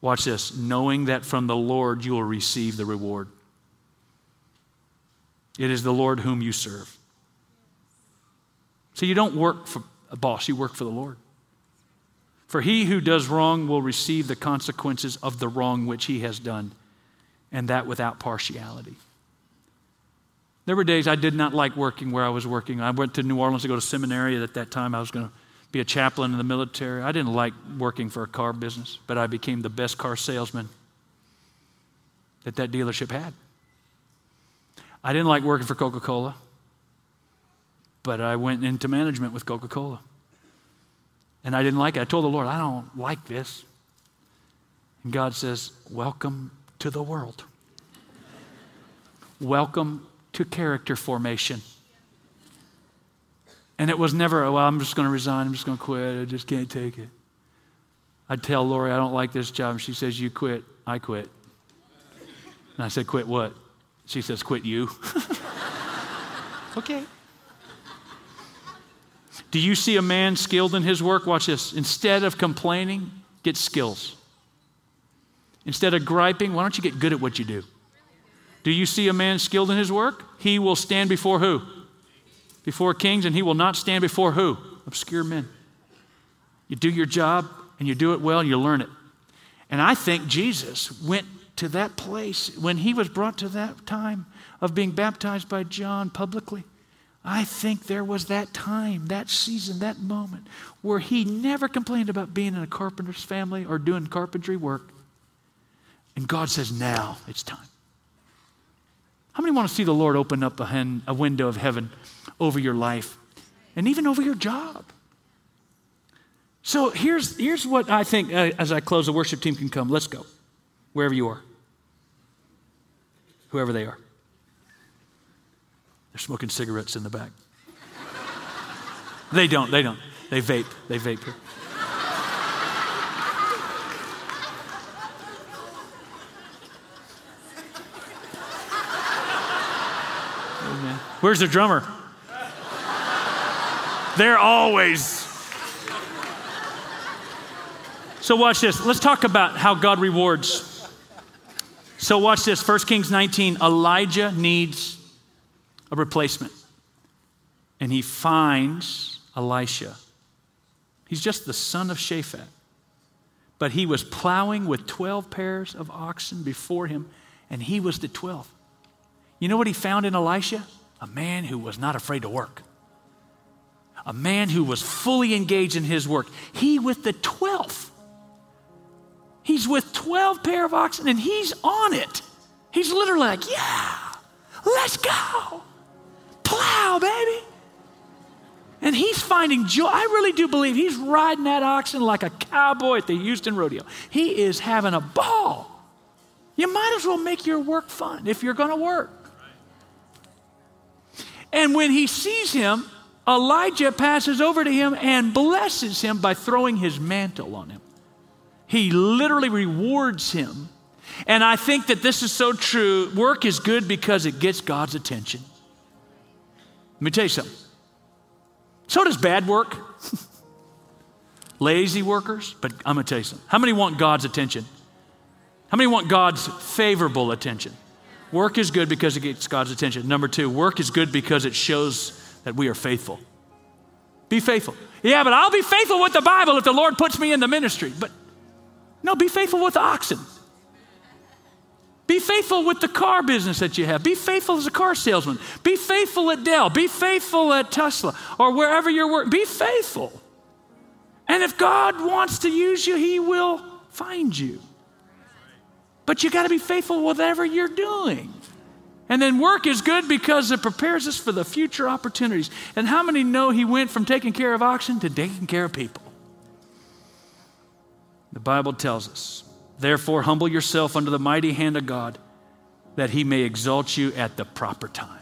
Watch this knowing that from the Lord you will receive the reward. It is the Lord whom you serve. So you don't work for a boss, you work for the Lord. For he who does wrong will receive the consequences of the wrong which he has done, and that without partiality. There were days I did not like working where I was working. I went to New Orleans to go to seminary. At that time, I was going to be a chaplain in the military. I didn't like working for a car business, but I became the best car salesman that that dealership had. I didn't like working for Coca Cola, but I went into management with Coca Cola. And I didn't like it. I told the Lord, I don't like this. And God says, Welcome to the world. Welcome to character formation. And it was never, well, I'm just going to resign. I'm just going to quit. I just can't take it. I'd tell Lori, I don't like this job. She says, You quit. I quit. And I said, Quit what? She says, Quit you. [laughs] okay. Do you see a man skilled in his work? Watch this. Instead of complaining, get skills. Instead of griping, why don't you get good at what you do? Do you see a man skilled in his work? He will stand before who? Before kings, and he will not stand before who? Obscure men. You do your job and you do it well, and you learn it. And I think Jesus went to that place when he was brought to that time of being baptized by John publicly. I think there was that time, that season, that moment where he never complained about being in a carpenter's family or doing carpentry work. And God says, Now it's time. How many want to see the Lord open up a, hen, a window of heaven over your life and even over your job? So here's, here's what I think uh, as I close, the worship team can come. Let's go, wherever you are, whoever they are. They're smoking cigarettes in the back. they don't, they don't. They vape. They vape here. Where's the drummer? They're always. So, watch this. Let's talk about how God rewards. So, watch this. 1 Kings 19 Elijah needs a replacement. And he finds Elisha. He's just the son of Shaphat. But he was plowing with 12 pairs of oxen before him, and he was the 12th. You know what he found in Elisha? A man who was not afraid to work. A man who was fully engaged in his work. He with the 12th. He's with 12 pair of oxen and he's on it. He's literally like, yeah, let's go plow, baby. And he's finding joy. I really do believe he's riding that oxen like a cowboy at the Houston Rodeo. He is having a ball. You might as well make your work fun if you're going to work. And when he sees him, Elijah passes over to him and blesses him by throwing his mantle on him. He literally rewards him. And I think that this is so true. Work is good because it gets God's attention. Let me tell you something. So does bad work. [laughs] Lazy workers, but I'm going to tell you something. How many want God's attention? How many want God's favorable attention? Work is good because it gets God's attention. Number two, work is good because it shows that we are faithful. Be faithful. Yeah, but I'll be faithful with the Bible if the Lord puts me in the ministry. But no, be faithful with the oxen. Be faithful with the car business that you have. Be faithful as a car salesman. Be faithful at Dell. Be faithful at Tesla or wherever you're working. Be faithful. And if God wants to use you, He will find you. But you got to be faithful with whatever you're doing. And then work is good because it prepares us for the future opportunities. And how many know He went from taking care of oxen to taking care of people? The Bible tells us Therefore, humble yourself under the mighty hand of God, that he may exalt you at the proper time.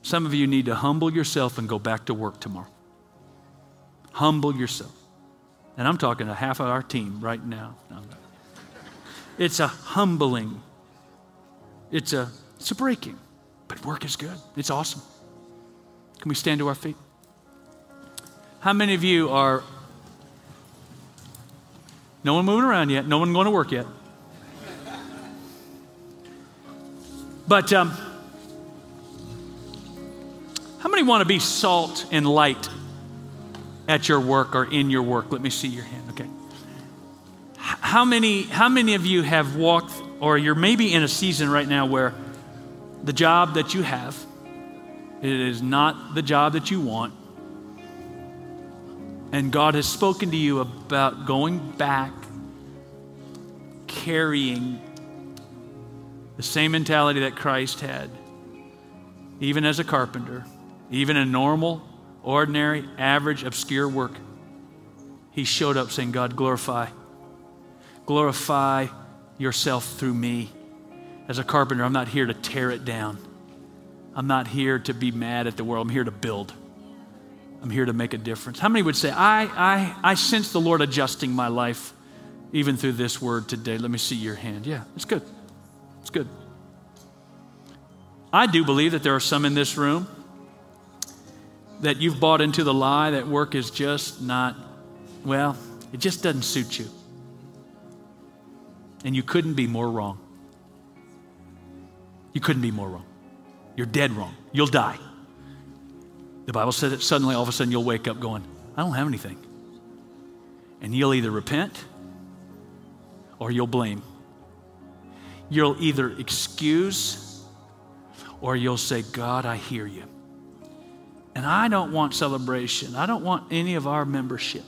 Some of you need to humble yourself and go back to work tomorrow. Humble yourself. And I'm talking to half of our team right now. It's a humbling, it's a, it's a breaking, but work is good. It's awesome. Can we stand to our feet? How many of you are no one moving around yet. No one going to work yet. But um, how many want to be salt and light at your work or in your work? Let me see your hand. Okay. How many, how many of you have walked, or you're maybe in a season right now where the job that you have, it is not the job that you want, and God has spoken to you about going back, carrying the same mentality that Christ had, even as a carpenter, even a normal ordinary, average, obscure work. He showed up saying, God, glorify. Glorify yourself through me. As a carpenter, I'm not here to tear it down. I'm not here to be mad at the world. I'm here to build. I'm here to make a difference. How many would say, I, I, I sense the Lord adjusting my life even through this word today? Let me see your hand. Yeah, it's good. It's good. I do believe that there are some in this room that you've bought into the lie that work is just not, well, it just doesn't suit you. And you couldn't be more wrong. You couldn't be more wrong. You're dead wrong. You'll die. The Bible said that suddenly, all of a sudden, you'll wake up going, I don't have anything. And you'll either repent or you'll blame. You'll either excuse or you'll say, God, I hear you. And I don't want celebration. I don't want any of our membership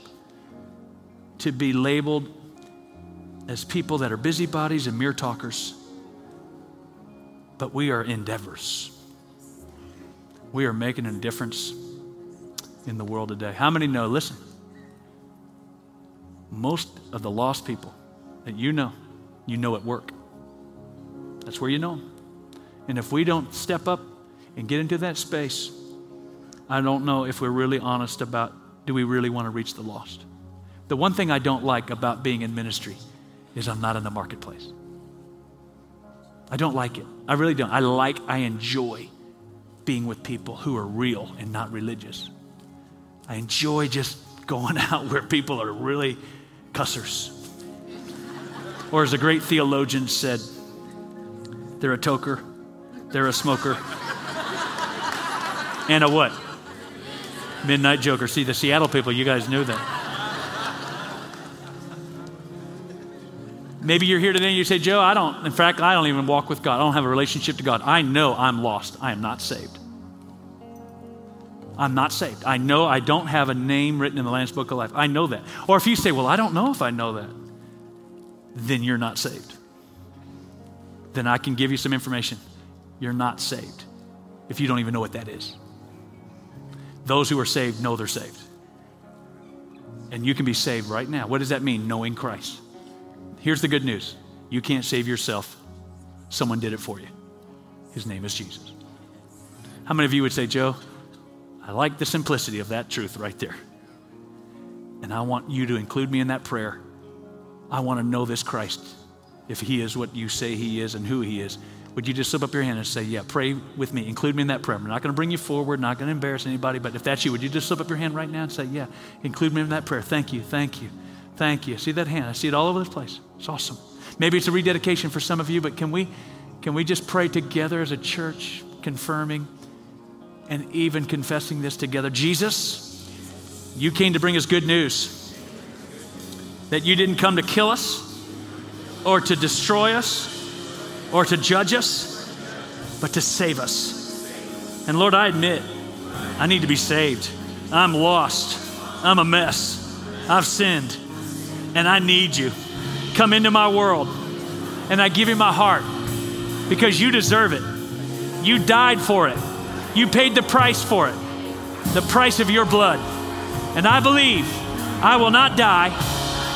to be labeled as people that are busybodies and mere talkers. But we are endeavors we are making a difference in the world today. How many know? Listen, most of the lost people that you know, you know at work. That's where you know them. And if we don't step up and get into that space, I don't know if we're really honest about do we really want to reach the lost. The one thing I don't like about being in ministry is I'm not in the marketplace. I don't like it. I really don't. I like, I enjoy being with people who are real and not religious. I enjoy just going [laughs] out where people are really cussers. Or as a great theologian said, they're a toker, they're a smoker, and a what? Midnight joker. See, the Seattle people, you guys knew that. Maybe you're here today and you say, Joe, I don't, in fact, I don't even walk with God. I don't have a relationship to God. I know I'm lost. I am not saved. I'm not saved. I know I don't have a name written in the Lamb's Book of Life. I know that. Or if you say, Well, I don't know if I know that, then you're not saved. Then I can give you some information. You're not saved if you don't even know what that is. Those who are saved know they're saved. And you can be saved right now. What does that mean? Knowing Christ. Here's the good news you can't save yourself, someone did it for you. His name is Jesus. How many of you would say, Joe, I like the simplicity of that truth right there. And I want you to include me in that prayer. I want to know this Christ, if he is what you say he is and who he is. Would you just slip up your hand and say, Yeah, pray with me. Include me in that prayer. I'm not going to bring you forward, not going to embarrass anybody, but if that's you, would you just slip up your hand right now and say, Yeah, include me in that prayer. Thank you, thank you, thank you. See that hand? I see it all over the place. It's awesome. Maybe it's a rededication for some of you, but can we, can we just pray together as a church, confirming? and even confessing this together. Jesus, you came to bring us good news. That you didn't come to kill us or to destroy us or to judge us, but to save us. And Lord, I admit I need to be saved. I'm lost. I'm a mess. I've sinned. And I need you. Come into my world. And I give you my heart because you deserve it. You died for it. You paid the price for it, the price of your blood. And I believe I will not die,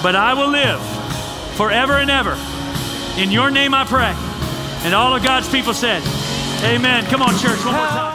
but I will live forever and ever. In your name I pray. And all of God's people said, Amen. Come on, church, one more time.